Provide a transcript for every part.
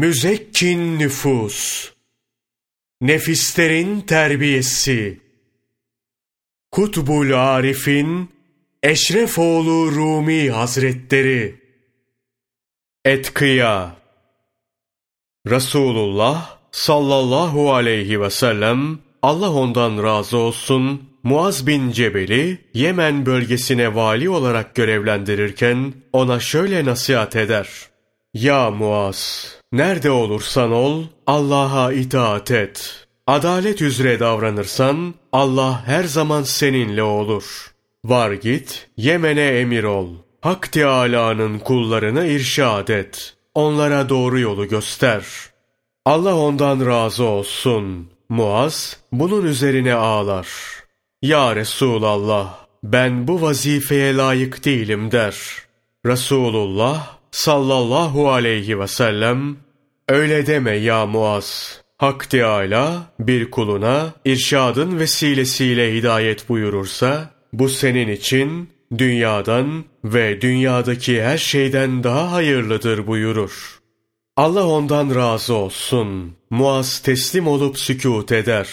Müzekkin nüfus, nefislerin terbiyesi, Kutbul Arif'in Eşrefoğlu Rumi Hazretleri, Etkıya, Resulullah sallallahu aleyhi ve sellem, Allah ondan razı olsun, Muaz bin Cebel'i Yemen bölgesine vali olarak görevlendirirken ona şöyle nasihat eder. Ya Muaz! Nerede olursan ol, Allah'a itaat et. Adalet üzere davranırsan, Allah her zaman seninle olur. Var git, Yemen'e emir ol. Hak Teâlâ'nın kullarını irşad et. Onlara doğru yolu göster. Allah ondan razı olsun. Muaz, bunun üzerine ağlar. Ya Resulallah, ben bu vazifeye layık değilim der. Resulullah, sallallahu aleyhi ve sellem öyle deme ya Muaz. Hak Teâlâ bir kuluna irşadın vesilesiyle hidayet buyurursa bu senin için dünyadan ve dünyadaki her şeyden daha hayırlıdır buyurur. Allah ondan razı olsun. Muaz teslim olup sükût eder.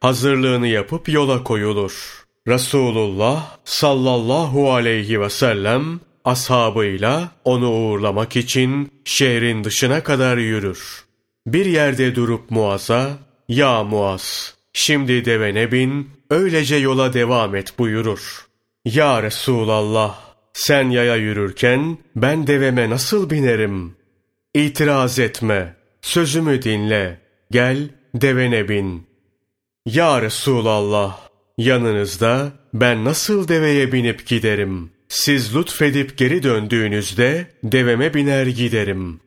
Hazırlığını yapıp yola koyulur. Resulullah sallallahu aleyhi ve sellem ashabıyla onu uğurlamak için şehrin dışına kadar yürür. Bir yerde durup Muaz'a, ''Ya Muaz, şimdi devene bin, öylece yola devam et.'' buyurur. ''Ya Resulallah, sen yaya yürürken ben deveme nasıl binerim?'' ''İtiraz etme, sözümü dinle, gel devene bin.'' ''Ya Resulallah, yanınızda ben nasıl deveye binip giderim?'' Siz lütfedip geri döndüğünüzde deveme biner giderim.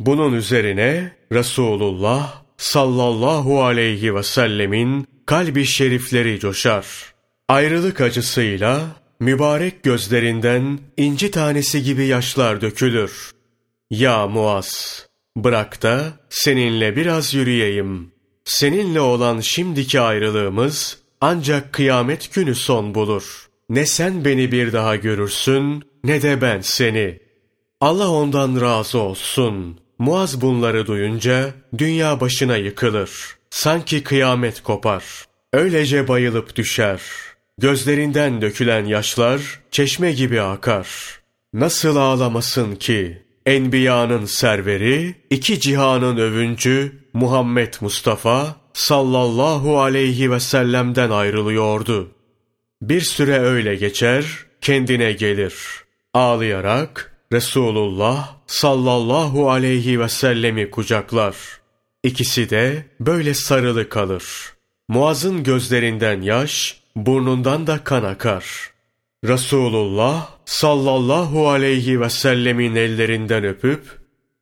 Bunun üzerine Resulullah sallallahu aleyhi ve sellemin kalbi şerifleri coşar. Ayrılık acısıyla mübarek gözlerinden inci tanesi gibi yaşlar dökülür. Ya Muaz, bırak da seninle biraz yürüyeyim. Seninle olan şimdiki ayrılığımız ancak kıyamet günü son bulur.'' Ne sen beni bir daha görürsün ne de ben seni. Allah ondan razı olsun. Muaz bunları duyunca dünya başına yıkılır. Sanki kıyamet kopar. Öylece bayılıp düşer. Gözlerinden dökülen yaşlar çeşme gibi akar. Nasıl ağlamasın ki? Enbiyanın serveri, iki cihanın övüncü Muhammed Mustafa sallallahu aleyhi ve sellem'den ayrılıyordu. Bir süre öyle geçer, kendine gelir. Ağlayarak Resulullah sallallahu aleyhi ve sellemi kucaklar. İkisi de böyle sarılı kalır. Muaz'ın gözlerinden yaş, burnundan da kan akar. Resulullah sallallahu aleyhi ve sellemin ellerinden öpüp,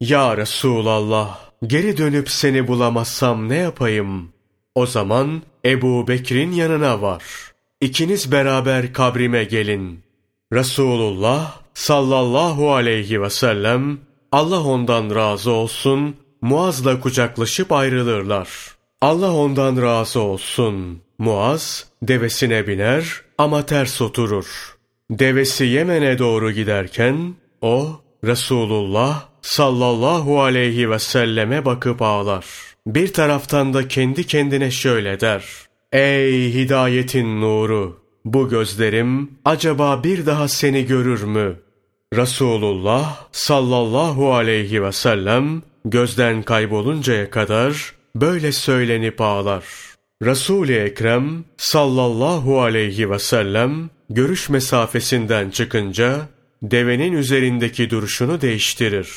Ya Resulallah, geri dönüp seni bulamazsam ne yapayım? O zaman Ebu Bekir'in yanına var.'' İkiniz beraber kabrime gelin. Resulullah sallallahu aleyhi ve sellem Allah ondan razı olsun Muaz'la kucaklaşıp ayrılırlar. Allah ondan razı olsun. Muaz devesine biner ama ters oturur. Devesi Yemen'e doğru giderken o Resulullah sallallahu aleyhi ve selleme bakıp ağlar. Bir taraftan da kendi kendine şöyle der. Ey hidayetin nuru! Bu gözlerim acaba bir daha seni görür mü? Resulullah sallallahu aleyhi ve sellem gözden kayboluncaya kadar böyle söylenip ağlar. Resul-i Ekrem sallallahu aleyhi ve sellem görüş mesafesinden çıkınca devenin üzerindeki duruşunu değiştirir.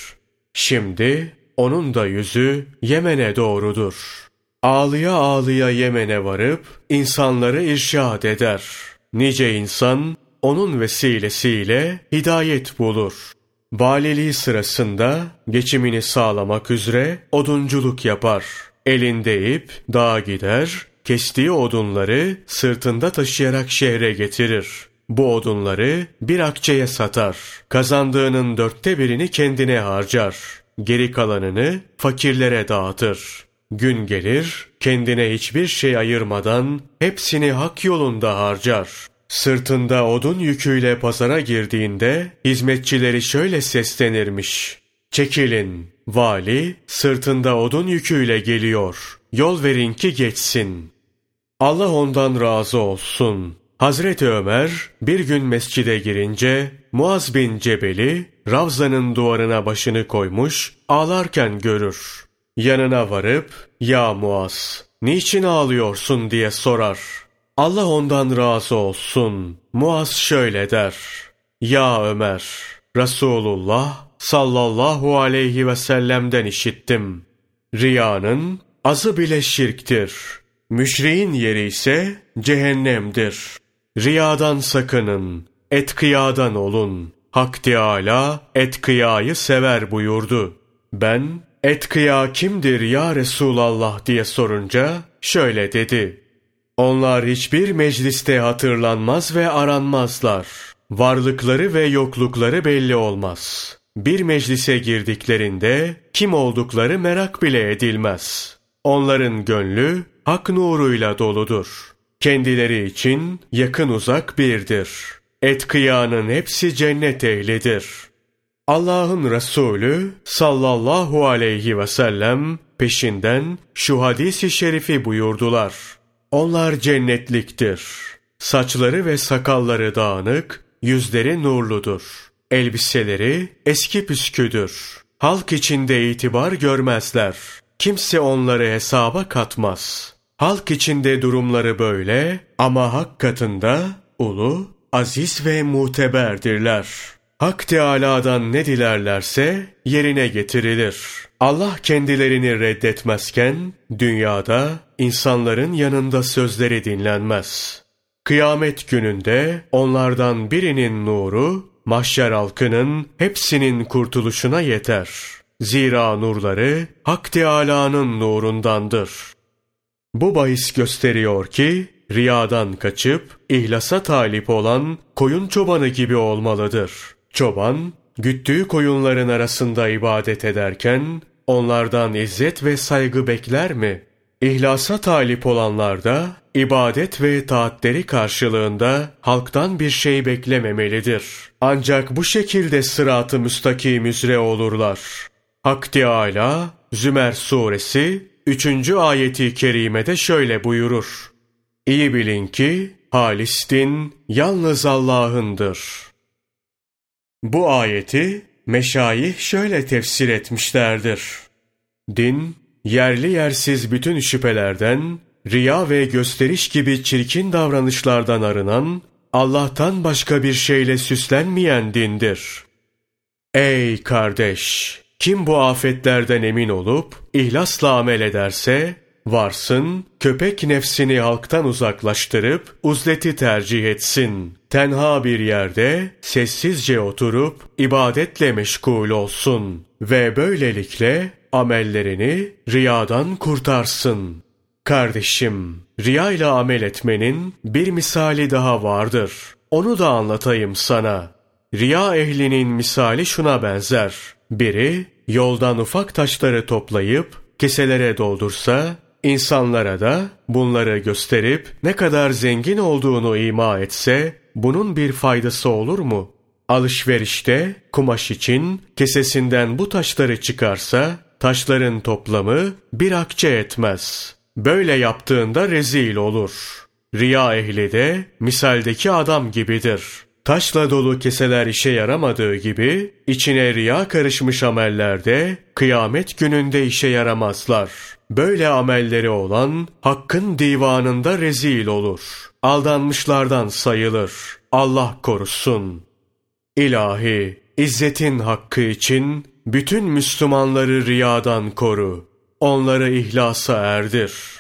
Şimdi onun da yüzü Yemen'e doğrudur. Ağlıya ağlıya Yemen'e varıp insanları irşad eder. Nice insan onun vesilesiyle hidayet bulur. Valiliği sırasında geçimini sağlamak üzere odunculuk yapar. Elinde ip dağa gider, kestiği odunları sırtında taşıyarak şehre getirir. Bu odunları bir akçeye satar. Kazandığının dörtte birini kendine harcar. Geri kalanını fakirlere dağıtır. Gün gelir, kendine hiçbir şey ayırmadan hepsini hak yolunda harcar. Sırtında odun yüküyle pazara girdiğinde hizmetçileri şöyle seslenirmiş. Çekilin, Vali sırtında odun yüküyle geliyor. Yol verin ki geçsin. Allah ondan razı olsun. Hazreti Ömer bir gün mescide girince Muaz bin Cebel'i Ravza'nın duvarına başını koymuş ağlarken görür. Yanına varıp ya Muaz niçin ağlıyorsun diye sorar. Allah ondan razı olsun. Muaz şöyle der. Ya Ömer Resulullah sallallahu aleyhi ve sellem'den işittim. Riyanın azı bile şirktir. Müşriğin yeri ise cehennemdir. Riyadan sakının, etkıyadan olun. Hak Teâlâ etkıyayı sever buyurdu. Ben, etkıya kimdir ya Resulallah diye sorunca şöyle dedi. Onlar hiçbir mecliste hatırlanmaz ve aranmazlar. Varlıkları ve yoklukları belli olmaz. Bir meclise girdiklerinde kim oldukları merak bile edilmez. Onların gönlü hak nuruyla doludur. Kendileri için yakın uzak birdir. Etkıyanın hepsi cennet ehlidir. Allah'ın Resulü sallallahu aleyhi ve sellem peşinden şu hadisi şerifi buyurdular. Onlar cennetliktir. Saçları ve sakalları dağınık, yüzleri nurludur. Elbiseleri eski püsküdür. Halk içinde itibar görmezler. Kimse onları hesaba katmaz. Halk içinde durumları böyle ama hak katında ulu, aziz ve muteberdirler. Hak Teâlâ'dan ne dilerlerse yerine getirilir. Allah kendilerini reddetmezken dünyada insanların yanında sözleri dinlenmez. Kıyamet gününde onlardan birinin nuru mahşer halkının hepsinin kurtuluşuna yeter. Zira nurları Hak Teâlâ'nın nurundandır. Bu bahis gösteriyor ki riyadan kaçıp ihlasa talip olan koyun çobanı gibi olmalıdır. Çoban güttüğü koyunların arasında ibadet ederken onlardan izzet ve saygı bekler mi? İhlasa talip olanlar da ibadet ve taatleri karşılığında halktan bir şey beklememelidir. Ancak bu şekilde sırat-ı müstakim üzere olurlar. Hak Teâlâ Zümer suresi 3. ayeti kerimede şöyle buyurur. İyi bilin ki halis din yalnız Allah'ındır. Bu ayeti meşayih şöyle tefsir etmişlerdir. Din, yerli yersiz bütün şüphelerden, riya ve gösteriş gibi çirkin davranışlardan arınan, Allah'tan başka bir şeyle süslenmeyen dindir. Ey kardeş! Kim bu afetlerden emin olup ihlasla amel ederse, varsın köpek nefsini halktan uzaklaştırıp uzleti tercih etsin. Tenha bir yerde sessizce oturup ibadetle meşgul olsun ve böylelikle amellerini riyadan kurtarsın. Kardeşim, riya ile amel etmenin bir misali daha vardır. Onu da anlatayım sana. Riya ehlinin misali şuna benzer. Biri yoldan ufak taşları toplayıp keselere doldursa, insanlara da bunları gösterip ne kadar zengin olduğunu ima etse, bunun bir faydası olur mu? Alışverişte kumaş için kesesinden bu taşları çıkarsa, taşların toplamı bir akçe etmez. Böyle yaptığında rezil olur. Riya ehli de misaldeki adam gibidir. Taşla dolu keseler işe yaramadığı gibi, içine riya karışmış amellerde kıyamet gününde işe yaramazlar. Böyle amelleri olan hakkın divanında rezil olur. Aldanmışlardan sayılır. Allah korusun. İlahi, izzetin hakkı için bütün Müslümanları riyadan koru. Onları ihlasa erdir.''